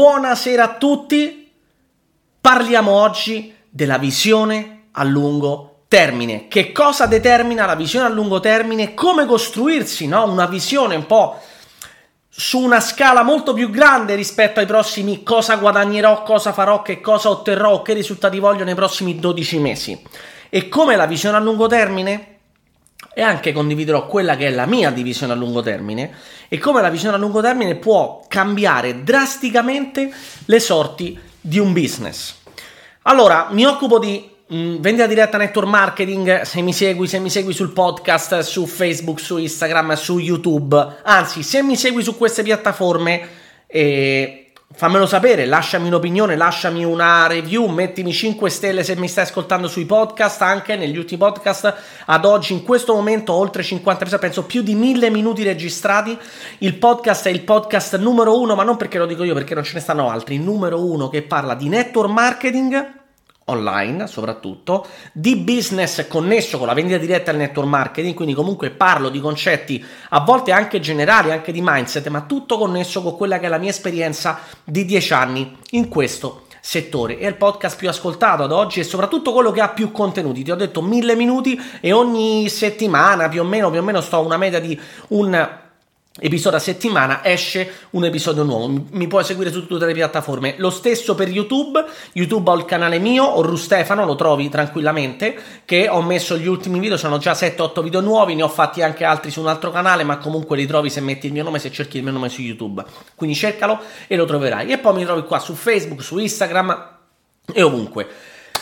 Buonasera a tutti, parliamo oggi della visione a lungo termine. Che cosa determina la visione a lungo termine? Come costruirsi no? una visione un po' su una scala molto più grande rispetto ai prossimi cosa guadagnerò, cosa farò, che cosa otterrò, che risultati voglio nei prossimi 12 mesi. E come la visione a lungo termine? E anche condividerò quella che è la mia divisione a lungo termine e come la visione a lungo termine può cambiare drasticamente le sorti di un business. Allora, mi occupo di mh, mm, vendita diretta network marketing, se mi segui, se mi segui sul podcast, su Facebook, su Instagram, su YouTube, anzi, se mi segui su queste piattaforme eh, Fammelo sapere, lasciami un'opinione, lasciami una review, mettimi 5 stelle se mi stai ascoltando sui podcast, anche negli ultimi podcast ad oggi in questo momento oltre 50 penso più di 1000 minuti registrati. Il podcast è il podcast numero uno, ma non perché lo dico io, perché non ce ne stanno altri, numero uno che parla di network marketing online soprattutto, di business connesso con la vendita diretta al network marketing, quindi comunque parlo di concetti a volte anche generali, anche di mindset, ma tutto connesso con quella che è la mia esperienza di 10 anni in questo settore. È il podcast più ascoltato ad oggi e soprattutto quello che ha più contenuti. Ti ho detto mille minuti e ogni settimana più o meno, più o meno sto a una media di un episodio a settimana esce un episodio nuovo. Mi puoi seguire su tutte le piattaforme. Lo stesso per YouTube. YouTube ho il canale mio, o Ru Stefano, lo trovi tranquillamente. Che ho messo gli ultimi video, sono già 7-8 video nuovi. Ne ho fatti anche altri su un altro canale, ma comunque li trovi se metti il mio nome, se cerchi il mio nome su YouTube. Quindi cercalo e lo troverai. E poi mi trovi qua su Facebook, su Instagram e ovunque.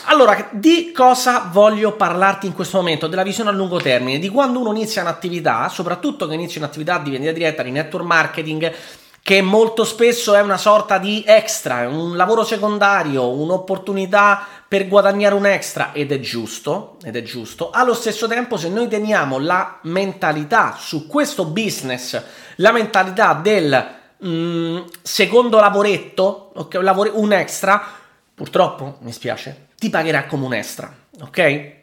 Allora, di cosa voglio parlarti in questo momento? Della visione a lungo termine, di quando uno inizia un'attività, soprattutto che inizia un'attività di vendita diretta, di network marketing, che molto spesso è una sorta di extra, un lavoro secondario, un'opportunità per guadagnare un extra ed è giusto, ed è giusto. Allo stesso tempo, se noi teniamo la mentalità su questo business, la mentalità del mm, secondo lavoretto, okay, un extra, purtroppo mi spiace, ti pagherà come un extra, ok?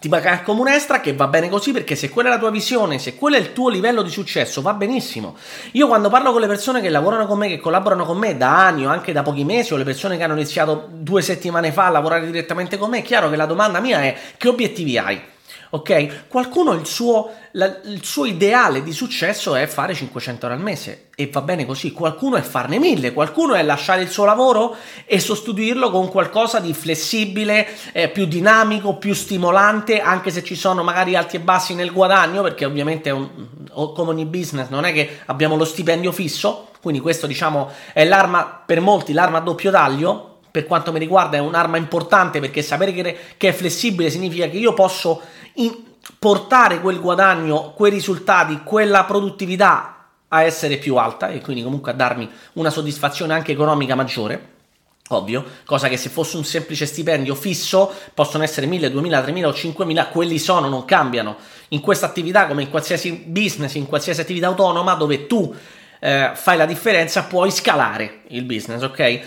Ti pagherà come un extra che va bene così perché se quella è la tua visione, se quello è il tuo livello di successo, va benissimo. Io quando parlo con le persone che lavorano con me, che collaborano con me da anni o anche da pochi mesi, o le persone che hanno iniziato due settimane fa a lavorare direttamente con me, è chiaro che la domanda mia è che obiettivi hai? Ok? Qualcuno il suo, la, il suo, ideale di successo è fare 500 euro al mese. E va bene così, qualcuno è farne 1000, qualcuno è lasciare il suo lavoro e sostituirlo con qualcosa di flessibile, eh, più dinamico, più stimolante, anche se ci sono magari alti e bassi nel guadagno, perché ovviamente un, come ogni business non è che abbiamo lo stipendio fisso, quindi questo diciamo è l'arma per molti, l'arma a doppio taglio, per quanto mi riguarda è un'arma importante perché sapere che, che è flessibile significa che io posso portare quel guadagno, quei risultati, quella produttività a essere più alta e quindi comunque a darmi una soddisfazione anche economica maggiore. Ovvio, cosa che se fosse un semplice stipendio fisso possono essere 1000, 2000, 3000 o 5000, quelli sono, non cambiano. In questa attività, come in qualsiasi business, in qualsiasi attività autonoma dove tu eh, fai la differenza, puoi scalare il business, ok?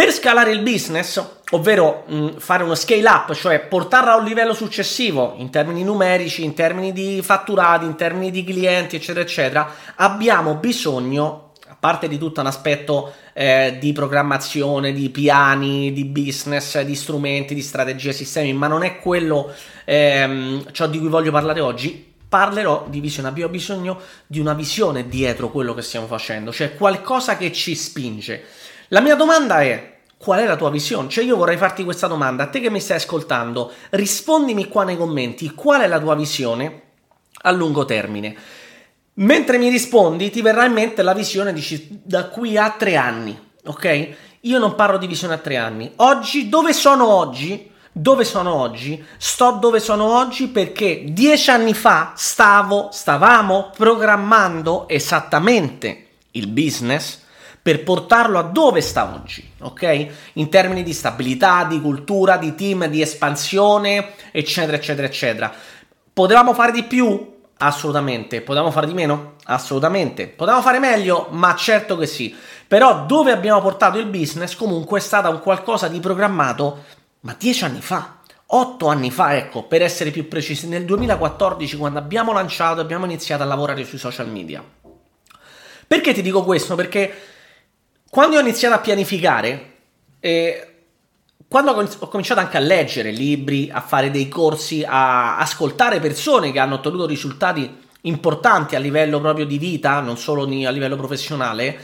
Per scalare il business, ovvero mh, fare uno scale up, cioè portarlo a un livello successivo in termini numerici, in termini di fatturati, in termini di clienti, eccetera, eccetera, abbiamo bisogno, a parte di tutto un aspetto eh, di programmazione, di piani, di business, di strumenti, di strategie, sistemi, ma non è quello ehm, ciò di cui voglio parlare oggi, parlerò di visione. Abbiamo bisogno di una visione dietro quello che stiamo facendo, cioè qualcosa che ci spinge. La mia domanda è: qual è la tua visione? Cioè, io vorrei farti questa domanda. A te che mi stai ascoltando, rispondimi qua nei commenti qual è la tua visione a lungo termine. Mentre mi rispondi, ti verrà in mente la visione dici, da qui a tre anni, ok? Io non parlo di visione a tre anni. Oggi, dove sono oggi? Dove sono oggi? Sto dove sono oggi perché dieci anni fa stavo, stavamo programmando esattamente il business per portarlo a dove sta oggi, ok? In termini di stabilità, di cultura, di team, di espansione, eccetera, eccetera, eccetera. Potevamo fare di più? Assolutamente. Potevamo fare di meno? Assolutamente. Potevamo fare meglio? Ma certo che sì. Però dove abbiamo portato il business comunque è stata un qualcosa di programmato, ma dieci anni fa. Otto anni fa, ecco, per essere più precisi, nel 2014 quando abbiamo lanciato abbiamo iniziato a lavorare sui social media. Perché ti dico questo? Perché quando ho iniziato a pianificare, eh, quando ho cominciato anche a leggere libri, a fare dei corsi, a ascoltare persone che hanno ottenuto risultati importanti a livello proprio di vita, non solo a livello professionale,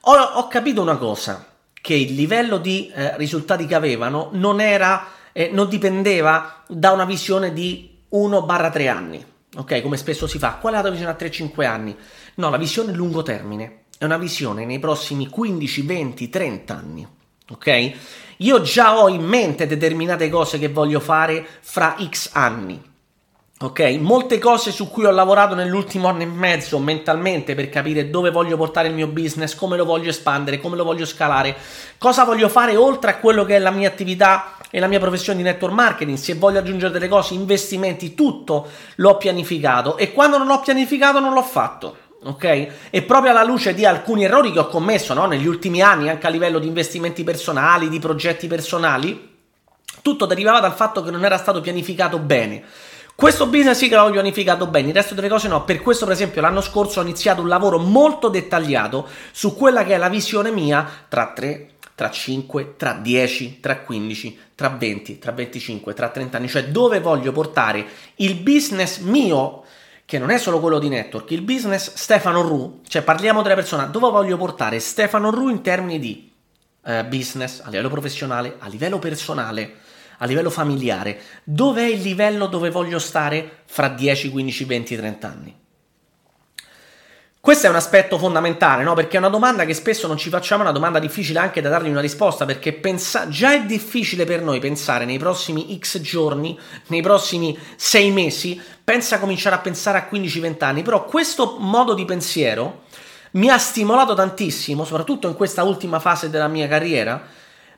ho, ho capito una cosa, che il livello di eh, risultati che avevano non era, eh, non dipendeva da una visione di 1-3 anni, ok? Come spesso si fa. Qual è la visione a 3-5 anni? No, la visione lungo termine è una visione nei prossimi 15, 20, 30 anni, ok? Io già ho in mente determinate cose che voglio fare fra X anni. Ok, molte cose su cui ho lavorato nell'ultimo anno e mezzo mentalmente per capire dove voglio portare il mio business, come lo voglio espandere, come lo voglio scalare, cosa voglio fare oltre a quello che è la mia attività e la mia professione di network marketing, se voglio aggiungere delle cose, investimenti, tutto l'ho pianificato e quando non ho pianificato non l'ho fatto. Ok? E proprio alla luce di alcuni errori che ho commesso no? negli ultimi anni, anche a livello di investimenti personali, di progetti personali, tutto derivava dal fatto che non era stato pianificato bene. Questo business sì che l'ho pianificato bene, il resto delle cose no. Per questo, per esempio, l'anno scorso ho iniziato un lavoro molto dettagliato su quella che è la visione mia tra 3, tra 5, tra 10, tra 15, tra 20, tra 25, tra 30 anni, cioè dove voglio portare il business mio che non è solo quello di network, il business Stefano Ru, cioè parliamo della persona, dove voglio portare Stefano Ru in termini di eh, business, a livello professionale, a livello personale, a livello familiare, dov'è il livello dove voglio stare fra 10, 15, 20, 30 anni? Questo è un aspetto fondamentale, no? Perché è una domanda che spesso non ci facciamo, è una domanda difficile anche da dargli una risposta, perché pensa- già è difficile per noi pensare nei prossimi X giorni, nei prossimi 6 mesi, pensa a cominciare a pensare a 15-20 anni, però questo modo di pensiero mi ha stimolato tantissimo, soprattutto in questa ultima fase della mia carriera,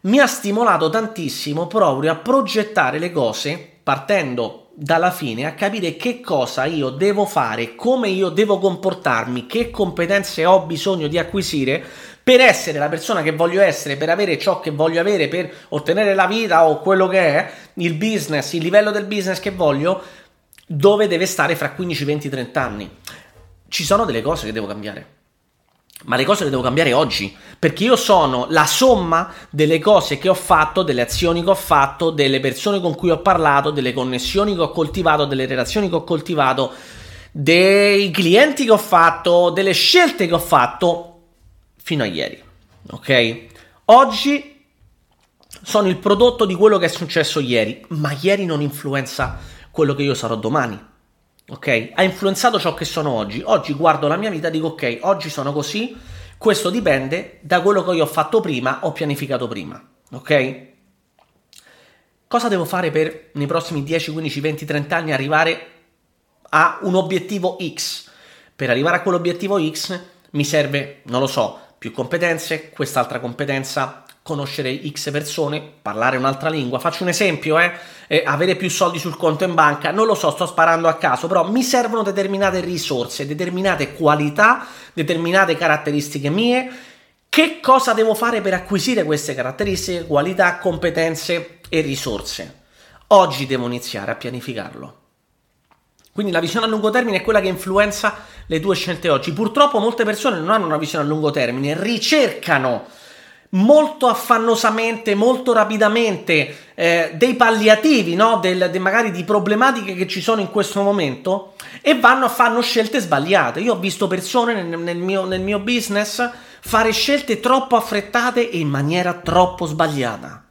mi ha stimolato tantissimo proprio a progettare le cose partendo dalla fine a capire che cosa io devo fare, come io devo comportarmi, che competenze ho bisogno di acquisire per essere la persona che voglio essere, per avere ciò che voglio avere, per ottenere la vita o quello che è, il business, il livello del business che voglio, dove deve stare fra 15, 20, 30 anni. Ci sono delle cose che devo cambiare ma le cose le devo cambiare oggi, perché io sono la somma delle cose che ho fatto, delle azioni che ho fatto, delle persone con cui ho parlato, delle connessioni che ho coltivato, delle relazioni che ho coltivato, dei clienti che ho fatto, delle scelte che ho fatto fino a ieri. Ok? Oggi sono il prodotto di quello che è successo ieri, ma ieri non influenza quello che io sarò domani ok? Ha influenzato ciò che sono oggi. Oggi guardo la mia vita e dico ok, oggi sono così, questo dipende da quello che io ho fatto prima, ho pianificato prima, ok? Cosa devo fare per nei prossimi 10, 15, 20, 30 anni arrivare a un obiettivo X? Per arrivare a quell'obiettivo X mi serve, non lo so, più competenze, quest'altra competenza, conoscere X persone, parlare un'altra lingua. Faccio un esempio, eh? Eh, avere più soldi sul conto in banca, non lo so, sto sparando a caso, però mi servono determinate risorse, determinate qualità, determinate caratteristiche mie. Che cosa devo fare per acquisire queste caratteristiche, qualità, competenze e risorse? Oggi devo iniziare a pianificarlo. Quindi la visione a lungo termine è quella che influenza le tue scelte oggi. Purtroppo molte persone non hanno una visione a lungo termine, ricercano molto affannosamente, molto rapidamente eh, dei palliativi, no? Del, de, magari di problematiche che ci sono in questo momento e vanno a fare scelte sbagliate. Io ho visto persone nel, nel, mio, nel mio business fare scelte troppo affrettate e in maniera troppo sbagliata.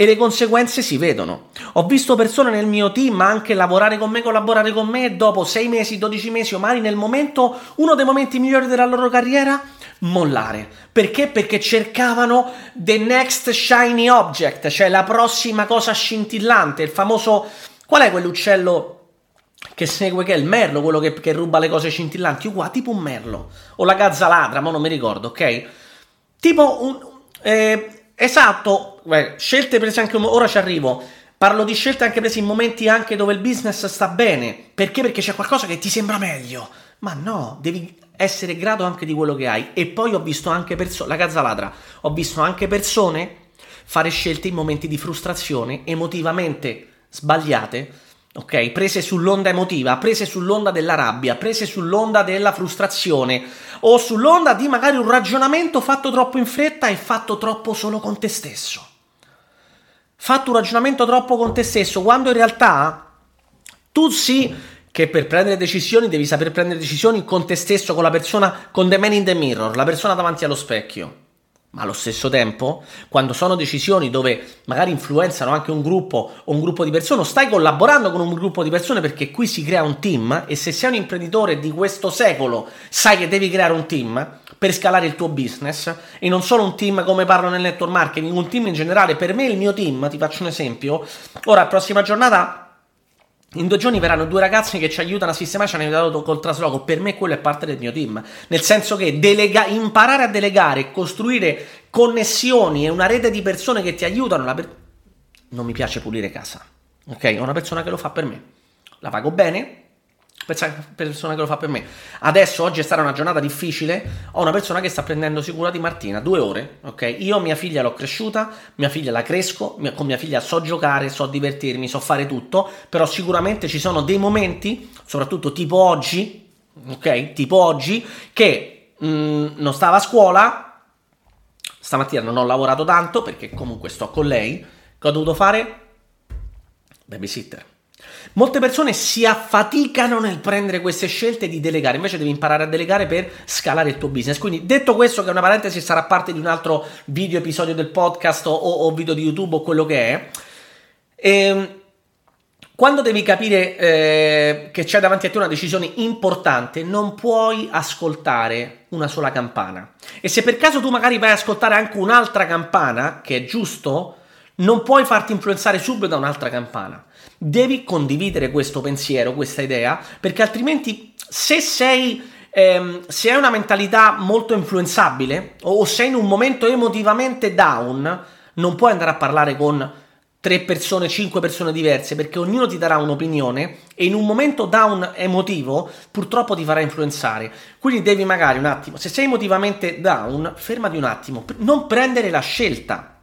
E le conseguenze si vedono. Ho visto persone nel mio team anche lavorare con me, collaborare con me e dopo 6 mesi, 12 mesi o magari nel momento, uno dei momenti migliori della loro carriera, mollare. Perché? Perché cercavano the next shiny object, cioè la prossima cosa scintillante, il famoso... Qual è quell'uccello che segue che è il merlo, quello che, che ruba le cose scintillanti? Uguale, tipo un merlo. O la gazzaladra, ma non mi ricordo, ok? Tipo un... Eh, esatto, beh, scelte prese anche... Ora ci arrivo. Parlo di scelte anche prese in momenti anche dove il business sta bene. Perché? Perché c'è qualcosa che ti sembra meglio. Ma no, devi essere grato anche di quello che hai. E poi ho visto anche persone, la cazzaladra, ho visto anche persone fare scelte in momenti di frustrazione emotivamente sbagliate, ok? Prese sull'onda emotiva, prese sull'onda della rabbia, prese sull'onda della frustrazione o sull'onda di magari un ragionamento fatto troppo in fretta e fatto troppo solo con te stesso. Fatto un ragionamento troppo con te stesso, quando in realtà tu sì che per prendere decisioni devi saper prendere decisioni con te stesso, con la persona, con the man in the mirror, la persona davanti allo specchio. Ma allo stesso tempo, quando sono decisioni dove magari influenzano anche un gruppo o un gruppo di persone, stai collaborando con un gruppo di persone perché qui si crea un team e se sei un imprenditore di questo secolo sai che devi creare un team per scalare il tuo business e non solo un team come parlo nel network marketing, un team in generale, per me il mio team, ti faccio un esempio, ora prossima giornata in due giorni verranno due ragazzi che ci aiutano a sistemare, ci hanno aiutato col trasloco. Per me quello è parte del mio team. Nel senso che delega, imparare a delegare, costruire connessioni e una rete di persone che ti aiutano. Per... Non mi piace pulire casa. Ok? Ho una persona che lo fa per me. La pago bene, persona che lo fa per me. Adesso, oggi è stata una giornata difficile, ho una persona che sta prendendo cura di Martina, due ore, ok? Io mia figlia l'ho cresciuta, mia figlia la cresco, mia, con mia figlia so giocare, so divertirmi, so fare tutto, però sicuramente ci sono dei momenti, soprattutto tipo oggi, ok? Tipo oggi, che mh, mm, non stava a scuola, stamattina non ho lavorato tanto perché comunque sto con lei, che ho dovuto fare? Babysitter Molte persone si affaticano nel prendere queste scelte di delegare, invece devi imparare a delegare per scalare il tuo business. Quindi, detto questo, che è una parentesi, sarà parte di un altro video, episodio del podcast o, o video di YouTube o quello che è. Ehm, quando devi capire eh, che c'è davanti a te una decisione importante, non puoi ascoltare una sola campana. E se per caso tu magari vai ad ascoltare anche un'altra campana, che è giusto, non puoi farti influenzare subito da un'altra campana. Devi condividere questo pensiero, questa idea, perché altrimenti se sei ehm, se hai una mentalità molto influenzabile o sei in un momento emotivamente down, non puoi andare a parlare con tre persone, cinque persone diverse, perché ognuno ti darà un'opinione e in un momento down emotivo purtroppo ti farà influenzare. Quindi devi magari un attimo, se sei emotivamente down, fermati un attimo, non prendere la scelta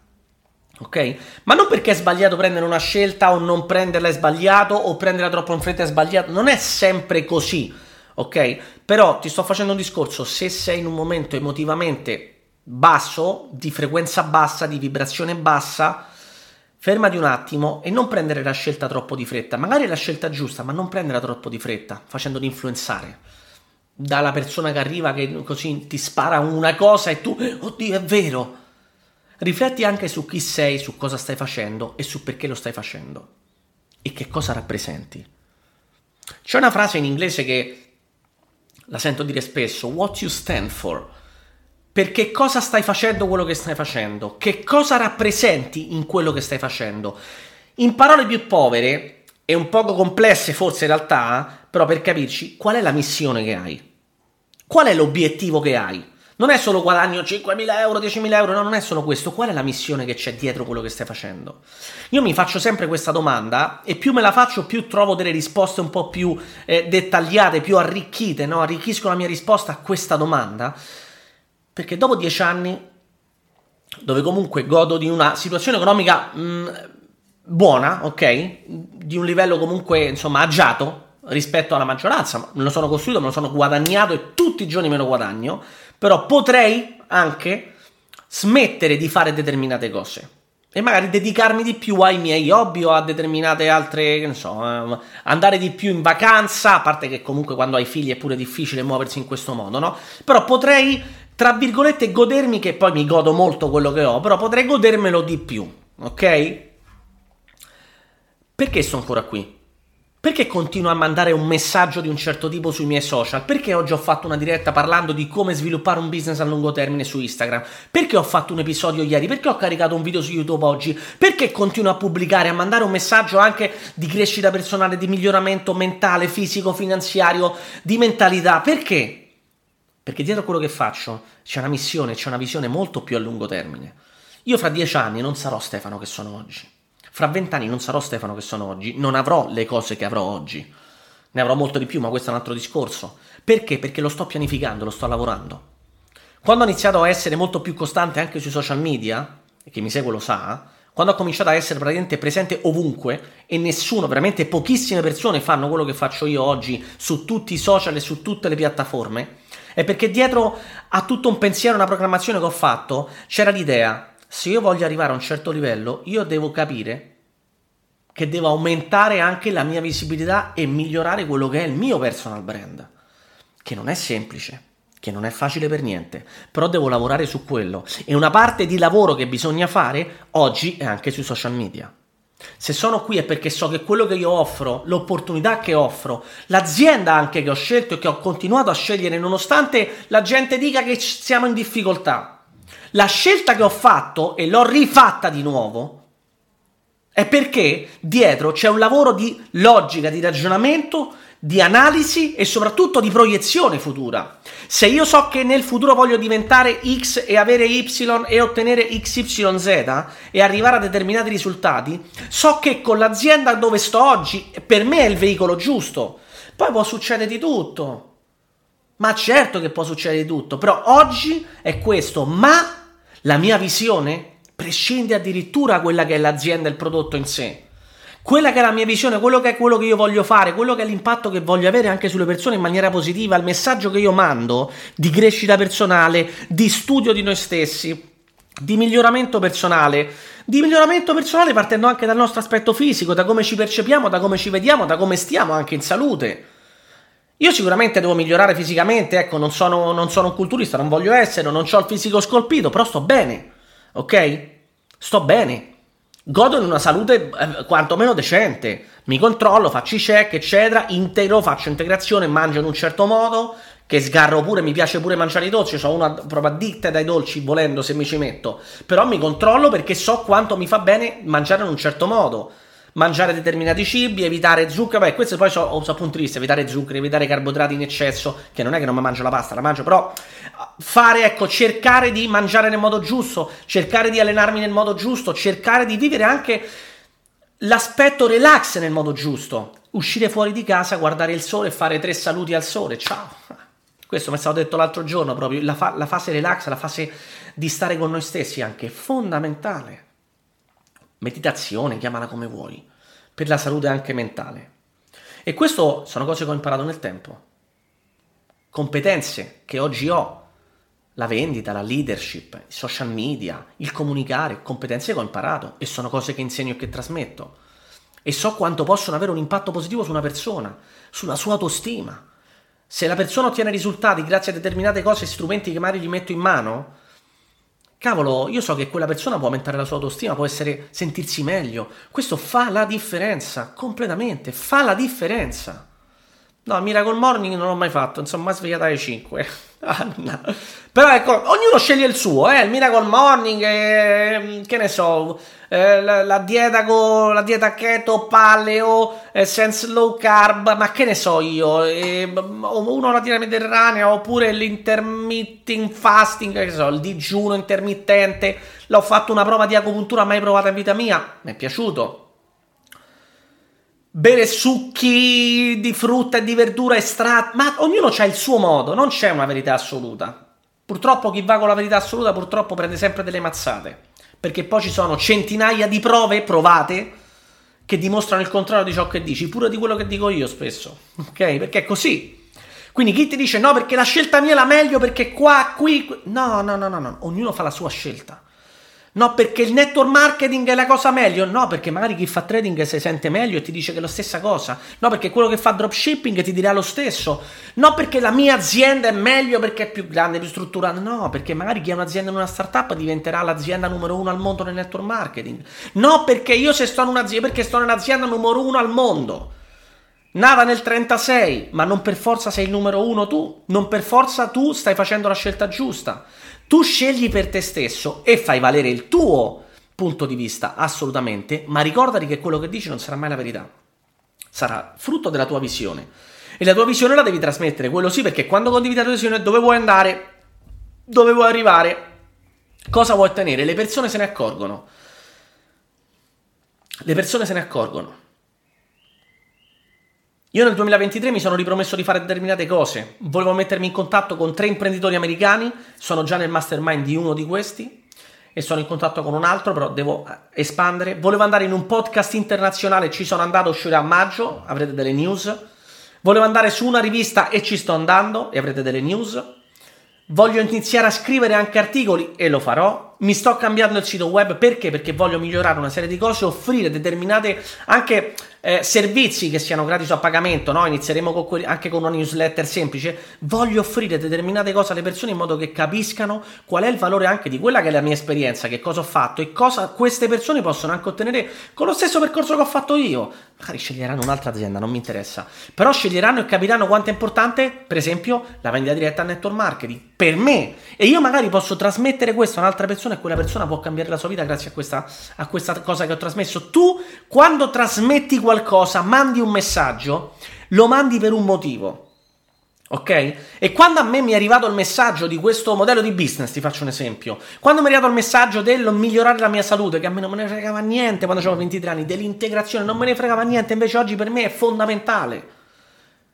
Ok? Ma non perché è sbagliato prendere una scelta o non prenderla è sbagliato o prenderla troppo in fretta è sbagliato, non è sempre così, ok? Però ti sto facendo un discorso, se sei in un momento emotivamente basso, di frequenza bassa, di vibrazione bassa, fermati un attimo e non prendere la scelta troppo di fretta, magari è la scelta giusta, ma non prenderla troppo di fretta, facendoti influenzare. Dalla persona che arriva che così ti spara una cosa e tu, oddio, è vero Rifletti anche su chi sei, su cosa stai facendo e su perché lo stai facendo e che cosa rappresenti. C'è una frase in inglese che la sento dire spesso, what you stand for. Perché cosa stai facendo quello che stai facendo? Che cosa rappresenti in quello che stai facendo? In parole più povere e un poco complesse forse in realtà, però per capirci, qual è la missione che hai? Qual è l'obiettivo che hai? Non è solo guadagno 5.000 euro, 10.000 euro, no, non è solo questo. Qual è la missione che c'è dietro quello che stai facendo? Io mi faccio sempre questa domanda e più me la faccio, più trovo delle risposte un po' più eh, dettagliate, più arricchite, no? Arricchisco la mia risposta a questa domanda perché dopo dieci anni, dove comunque godo di una situazione economica mh, mm, buona, ok? Di un livello comunque, insomma, agiato rispetto alla maggioranza, me lo sono costruito, me lo sono guadagnato e tutti i giorni me lo guadagno però potrei anche smettere di fare determinate cose e magari dedicarmi di più ai miei hobby o a determinate altre, che so, eh, andare di più in vacanza, a parte che comunque quando hai figli è pure difficile muoversi in questo modo, no? Però potrei, tra virgolette, godermi, che poi mi godo molto quello che ho, però potrei godermelo di più, ok? Perché sto ancora qui? Perché continuo a mandare un messaggio di un certo tipo sui miei social? Perché oggi ho fatto una diretta parlando di come sviluppare un business a lungo termine su Instagram? Perché ho fatto un episodio ieri? Perché ho caricato un video su YouTube oggi? Perché continuo a pubblicare, a mandare un messaggio anche di crescita personale, di miglioramento mentale, fisico, finanziario, di mentalità? Perché? Perché dietro quello che faccio c'è una missione, c'è una visione molto più a lungo termine. Io fra dieci anni non sarò Stefano che sono oggi. Fra vent'anni non sarò Stefano che sono oggi, non avrò le cose che avrò oggi. Ne avrò molto di più, ma questo è un altro discorso. Perché? Perché lo sto pianificando, lo sto lavorando. Quando ho iniziato a essere molto più costante anche sui social media, e chi mi segue lo sa, quando ho cominciato a essere praticamente presente ovunque e nessuno, veramente pochissime persone fanno quello che faccio io oggi su tutti i social e su tutte le piattaforme, è perché dietro a tutto un pensiero, una programmazione che ho fatto, c'era l'idea, se io voglio arrivare a un certo livello, io devo capire che devo aumentare anche la mia visibilità e migliorare quello che è il mio personal brand, che non è semplice che non è facile per niente, però devo lavorare su quello e una parte di lavoro che bisogna fare oggi è anche sui social media. Se sono qui è perché so che quello che io offro, l'opportunità che offro, l'azienda anche che ho scelto e che ho continuato a scegliere nonostante la gente dica che siamo in difficoltà, la scelta che ho fatto e l'ho rifatta di nuovo è perché dietro c'è un lavoro di logica, di ragionamento, di analisi e soprattutto di proiezione futura. Se io so che nel futuro voglio diventare X e avere Y e ottenere XYZ e arrivare a determinati risultati, so che con l'azienda dove sto oggi per me è il veicolo giusto. Poi può succedere di tutto. Ma certo che può succedere di tutto, però oggi è questo, ma la mia visione prescinde addirittura da quella che è l'azienda e il prodotto in sé. Quella che è la mia visione, quello che è quello che io voglio fare, quello che è l'impatto che voglio avere anche sulle persone in maniera positiva, il messaggio che io mando di crescita personale, di studio di noi stessi, di miglioramento personale, di miglioramento personale partendo anche dal nostro aspetto fisico, da come ci percepiamo, da come ci vediamo, da come stiamo anche in salute. Io sicuramente devo migliorare fisicamente, ecco, non sono, non sono un culturista, non voglio essere, non ho il fisico scolpito, però sto bene, ok? Sto bene godo di una salute eh, quantomeno decente. Mi controllo, faccio i check, eccetera, integro, faccio integrazione, mangio in un certo modo, che sgarro pure, mi piace pure mangiare i dolci, sono una proprio additta dai dolci volendo se mi ci metto, però mi controllo perché so quanto mi fa bene mangiare in un certo modo mangiare determinati cibi, evitare zucchero. Beh, questo poi sono, so punti di vista, evitare zuccheri, evitare carboidrati in eccesso, che non è che non mi mangio la pasta, la mangio, però fare, ecco, cercare di mangiare nel modo giusto, cercare di allenarmi nel modo giusto, cercare di vivere anche l'aspetto relax nel modo giusto. Uscire fuori di casa, guardare il sole e fare tre saluti al sole. Ciao. Questo mi è stato detto l'altro giorno proprio, la, fa- la fase relax, la fase di stare con noi stessi anche, fondamentale meditazione, chiamala come vuoi, per la salute anche mentale. E questo sono cose che ho imparato nel tempo. Competenze che oggi ho, la vendita, la leadership, i social media, il comunicare, competenze che ho imparato e sono cose che insegno e che trasmetto. E so quanto possono avere un impatto positivo su una persona, sulla sua autostima. Se la persona ottiene risultati grazie a determinate cose e strumenti che magari gli metto in mano, Cavolo, io so che quella persona può aumentare la sua autostima, può essere sentirsi meglio. Questo fa la differenza, completamente, fa la differenza. No, Miracle Morning non l'ho mai fatto, insomma, svegliata alle 5. Ah, no. Però ecco, ognuno sceglie il suo, eh? il Miracle Morning, eh, che ne so, eh, la, la, dieta con la dieta keto, paleo, eh, senza low carb, ma che ne so io, eh, uno la dieta mediterranea oppure l'intermittent fasting, che so, il digiuno intermittente, l'ho fatto una prova di acupuntura mai provata in vita mia, mi è piaciuto, bere succhi di frutta e di verdura estratti, ma ognuno ha il suo modo, non c'è una verità assoluta. Purtroppo chi va con la verità assoluta purtroppo prende sempre delle mazzate, perché poi ci sono centinaia di prove provate che dimostrano il contrario di ciò che dici, pure di quello che dico io spesso, ok? Perché è così. Quindi chi ti dice no perché la scelta mia è la meglio perché qua, qui, qui... no, no, no, no, no, ognuno fa la sua scelta. No, perché il network marketing è la cosa meglio. No, perché magari chi fa trading si sente meglio e ti dice che è la stessa cosa. No, perché quello che fa dropshipping ti dirà lo stesso. No, perché la mia azienda è meglio perché è più grande, più strutturata. No, perché magari chi ha un'azienda in una startup diventerà l'azienda numero uno al mondo nel network marketing. No, perché io se sto in un'azienda, perché sto nell'azienda numero uno al mondo. Nata nel 36, ma non per forza sei il numero uno tu, non per forza tu stai facendo la scelta giusta. Tu scegli per te stesso e fai valere il tuo punto di vista, assolutamente, ma ricordati che quello che dici non sarà mai la verità. Sarà frutto della tua visione. E la tua visione la devi trasmettere, quello sì, perché quando condividi la tua visione dove vuoi andare, dove vuoi arrivare, cosa vuoi ottenere, le persone se ne accorgono. Le persone se ne accorgono. Io nel 2023 mi sono ripromesso di fare determinate cose. Volevo mettermi in contatto con tre imprenditori americani, sono già nel mastermind di uno di questi e sono in contatto con un altro, però devo eh, espandere. Volevo andare in un podcast internazionale, ci sono andato, uscirà a maggio, avrete delle news. Volevo andare su una rivista e ci sto andando e avrete delle news. Voglio iniziare a scrivere anche articoli e lo farò. Mi sto cambiando il sito web perché? Perché voglio migliorare una serie di cose, offrire determinate anche eh, servizi che siano gratis a pagamento, no? Inizieremo con quelli, anche con una newsletter semplice. Voglio offrire determinate cose alle persone in modo che capiscano qual è il valore anche di quella che è la mia esperienza, che cosa ho fatto e cosa queste persone possono anche ottenere con lo stesso percorso che ho fatto io. Magari sceglieranno un'altra azienda, non mi interessa. Però sceglieranno e capiranno quanto è importante, per esempio, la vendita diretta al network marketing. Per me. E io magari posso trasmettere questo a un'altra persona e quella persona può cambiare la sua vita grazie a questa, a questa cosa che ho trasmesso. Tu, quando trasmetti qualcosa, mandi un messaggio, lo mandi per un motivo. Ok? E quando a me mi è arrivato il messaggio di questo modello di business, ti faccio un esempio, quando mi è arrivato il messaggio del migliorare la mia salute, che a me non me ne fregava niente quando avevo 23 anni, dell'integrazione, non me ne fregava niente, invece oggi per me è fondamentale.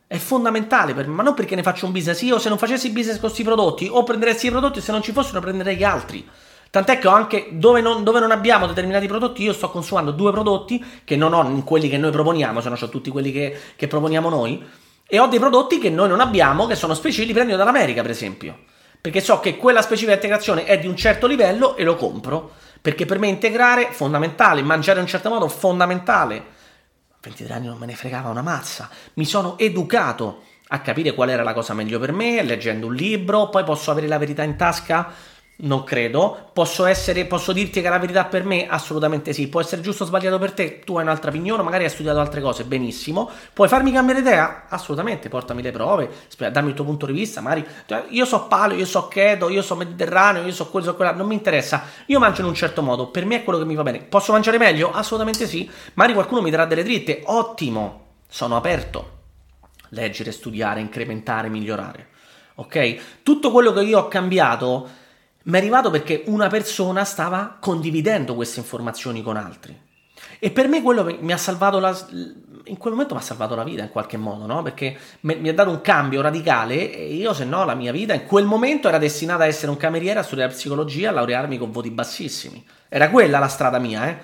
È fondamentale per me, ma non perché ne faccio un business. Io se non facessi business con questi prodotti, o prenderei questi prodotti, se non ci fossero prenderei gli altri. Tant'è che ho anche dove non, dove non, abbiamo determinati prodotti, io sto consumando due prodotti che non ho in quelli che noi proponiamo, se no ho tutti quelli che, che, proponiamo noi, e ho dei prodotti che noi non abbiamo, che sono specifici, li prendo dall'America, per esempio. Perché so che quella specifica integrazione è di un certo livello e lo compro. Perché per me integrare è fondamentale, mangiare in un certo modo è fondamentale. A 23 anni non me ne fregava una mazza. Mi sono educato a capire qual era la cosa meglio per me, leggendo un libro, poi posso avere la verità in tasca non credo. Posso, essere, posso dirti che è la verità per me? Assolutamente sì. Può essere giusto o sbagliato per te? Tu hai un'altra opinione, magari hai studiato altre cose, benissimo. Puoi farmi cambiare idea? Assolutamente, portami le prove, dammi il tuo punto di vista. Magari cioè, io so paleo, io so keto, io so mediterraneo, io so quello, so quella. Non mi interessa. Io mangio in un certo modo, per me è quello che mi va bene. Posso mangiare meglio? Assolutamente sì. Magari qualcuno mi darà delle dritte. Ottimo, sono aperto. Leggere, studiare, incrementare, migliorare. Ok? Tutto quello che io ho cambiato mi è arrivato perché una persona stava condividendo queste informazioni con altri. E per me quello mi ha salvato la, in quel momento mi ha salvato la vita in qualche modo, no? Perché mi, ha dato un cambio radicale e io se no la mia vita in quel momento era destinata a essere un cameriere, a studiare psicologia, a laurearmi con voti bassissimi. Era quella la strada mia, eh?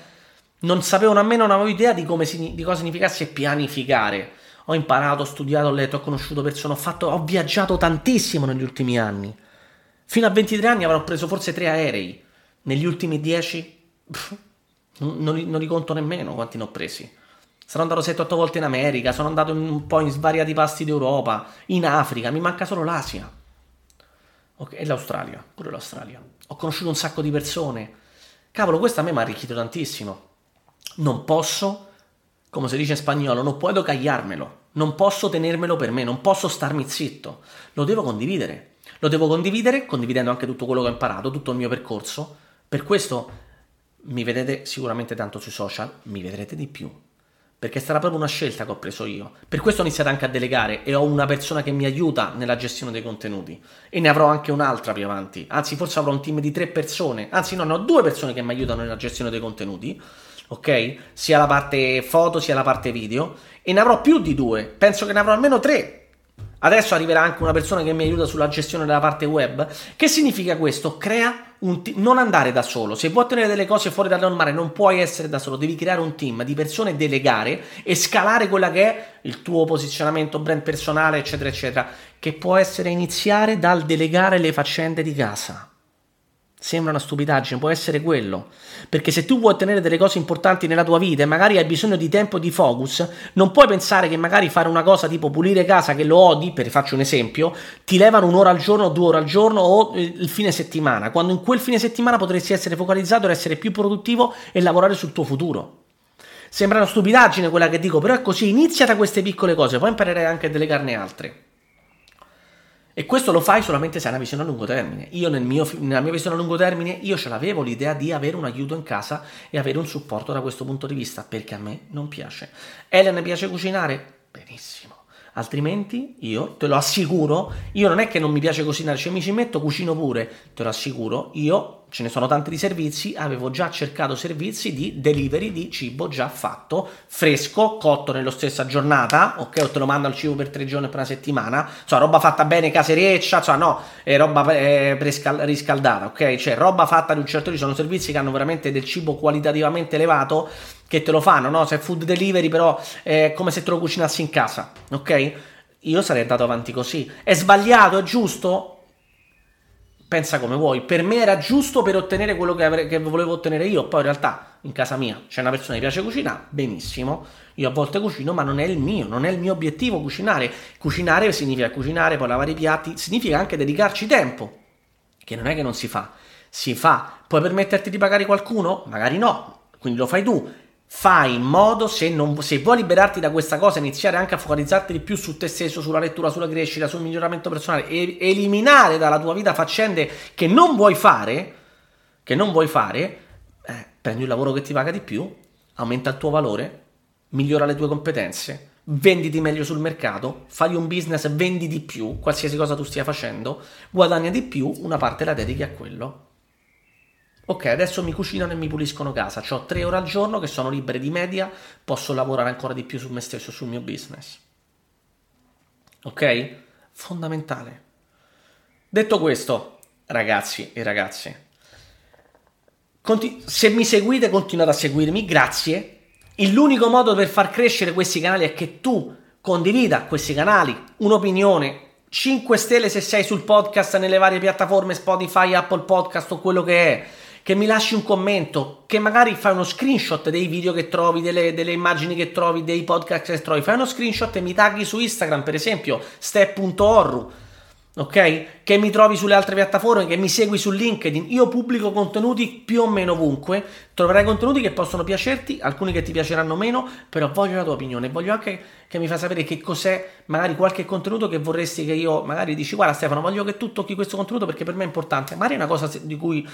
Non sapevo nemmeno, non avevo idea di, come, di cosa significasse pianificare. Ho imparato, ho studiato, ho letto, ho conosciuto persone, ho, fatto, ho viaggiato tantissimo negli ultimi anni. Fino a 23 anni avrò preso forse tre aerei. Negli ultimi 10 non, non, li, non, li, conto nemmeno quanti ne ho presi. Sono andato 7-8 volte in America, sono andato un po' in svariati pasti d'Europa, in Africa, mi manca solo l'Asia. Okay, e l'Australia, pure l'Australia. Ho conosciuto un sacco di persone. Cavolo, questo a me mi ha arricchito tantissimo. Non posso, come si dice in spagnolo, non puedo cagliarmelo. Non posso tenermelo per me, non posso starmi zitto. Lo devo condividere. Lo devo condividere, condividendo anche tutto quello che ho imparato, tutto il mio percorso. Per questo mi vedete sicuramente tanto sui social, mi vedrete di più. Perché sarà proprio una scelta che ho preso io. Per questo ho iniziato anche a delegare e ho una persona che mi aiuta nella gestione dei contenuti. E ne avrò anche un'altra più avanti. Anzi, forse avrò un team di tre persone. Anzi, no, ne ho due persone che mi aiutano nella gestione dei contenuti. Ok? Sia la parte foto sia la parte video. E ne avrò più di due. Penso che ne avrò almeno tre Adesso arriverà anche una persona che mi aiuta sulla gestione della parte web. Che significa questo? Crea un team, non andare da solo. Se vuoi ottenere delle cose fuori dal normale, non puoi essere da solo, devi creare un team di persone, delegare e scalare quella che è il tuo posizionamento brand personale, eccetera, eccetera, che può essere iniziare dal delegare le faccende di casa. Sembra una stupidaggine, può essere quello. Perché se tu vuoi ottenere delle cose importanti nella tua vita e magari hai bisogno di tempo e di focus, non puoi pensare che magari fare una cosa tipo pulire casa che lo odi, per faccio un esempio, ti levano un'ora al giorno, due ore al giorno o il fine settimana, quando in quel fine settimana potresti essere focalizzato, essere più produttivo e lavorare sul tuo futuro. Sembra una stupidaggine quella che dico, però è così, inizia da queste piccole cose, poi imparerai anche a delegarne altre. E questo lo fai solamente se hai una visione a lungo termine. Io nel mio, nella mia visione a lungo termine, io ce l'avevo l'idea di avere un aiuto in casa e avere un supporto da questo punto di vista, perché a me non piace. Ellen piace cucinare? Benissimo. Altrimenti io te lo assicuro, io non è che non mi piace cucinare, cioè mi ci metto, cucino pure, te lo assicuro, io ce ne sono tanti di servizi, avevo già cercato servizi di delivery di cibo già fatto, fresco, cotto nello stessa giornata, ok, o te lo mando al cibo per tre giorni per una settimana, cioè roba fatta bene casereccia, cioè no, è roba eh, prescal- riscaldata, ok, cioè roba fatta di un certo tipo, sono servizi che hanno veramente del cibo qualitativamente elevato che te lo fanno, no? Se food delivery però è come se te lo cucinassi in casa, ok? Io sarei andato avanti così. È sbagliato, è giusto? Pensa come vuoi. Per me era giusto per ottenere quello che, avre- che, volevo ottenere io. Poi in realtà in casa mia c'è una persona che piace cucinare, benissimo. Io a volte cucino, ma non è il mio, non è il mio obiettivo cucinare. Cucinare significa cucinare, poi lavare i piatti, significa anche dedicarci tempo, che non è che non si fa. Si fa. Puoi permetterti di pagare qualcuno? Magari no, quindi lo fai tu fai in modo, se, non, se, vuoi liberarti da questa cosa, iniziare anche a focalizzarti di più su te stesso, sulla lettura, sulla crescita, sul miglioramento personale, e eliminare dalla tua vita faccende che non vuoi fare, che non vuoi fare, eh, prendi un lavoro che ti paga di più, aumenta il tuo valore, migliora le tue competenze, venditi meglio sul mercato, fai un business, vendi di più, qualsiasi cosa tu stia facendo, guadagna di più, una parte la dedichi a quello. Ok, adesso mi cucinano e mi puliscono casa. Ho tre ore al giorno che sono libere di media, posso lavorare ancora di più su me stesso, sul mio business. Ok? Fondamentale. Detto questo, ragazzi e ragazze, conti- se mi seguite, continuate a seguirmi, grazie. L'unico modo per far crescere questi canali è che tu condivida questi canali, un'opinione, 5 stelle se sei sul podcast nelle varie piattaforme Spotify, Apple Podcast o quello che è che mi lasci un commento, che magari fai uno screenshot dei video che trovi, delle, delle, immagini che trovi, dei podcast che trovi, fai uno screenshot e mi tagli su Instagram, per esempio, step.orru, ok? Che mi trovi sulle altre piattaforme, che mi segui su LinkedIn. Io pubblico contenuti più o meno ovunque, troverai contenuti che possono piacerti, alcuni che ti piaceranno meno, però voglio la tua opinione, voglio anche che mi fai sapere che cos'è magari qualche contenuto che vorresti che io magari dici guarda Stefano, voglio che tu tocchi questo contenuto perché per me è importante, magari è una cosa di cui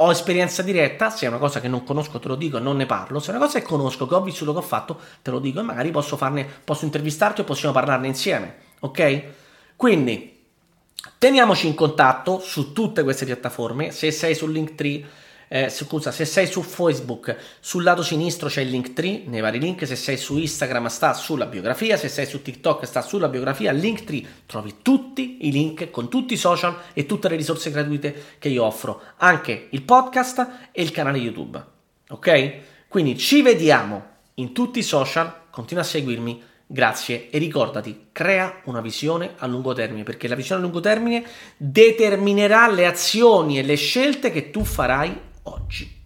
ho esperienza diretta, se è una cosa che non conosco te lo dico e non ne parlo, se è una cosa che conosco, che ho vissuto, che ho fatto, te lo dico e magari posso farne, posso intervistarti o possiamo parlarne insieme, ok? Quindi teniamoci in contatto su tutte queste piattaforme, se sei su Linktree eh, scusa, se sei su Facebook, sul lato sinistro c'è il link tree nei vari link, se sei su Instagram sta sulla biografia, se sei su TikTok sta sulla biografia, link tree trovi tutti i link con tutti i social e tutte le risorse gratuite che io offro, anche il podcast e il canale YouTube. Ok? Quindi ci vediamo in tutti i social, continua a seguirmi. Grazie e ricordati, crea una visione a lungo termine, perché la visione a lungo termine determinerà le azioni e le scelte che tu farai oggi.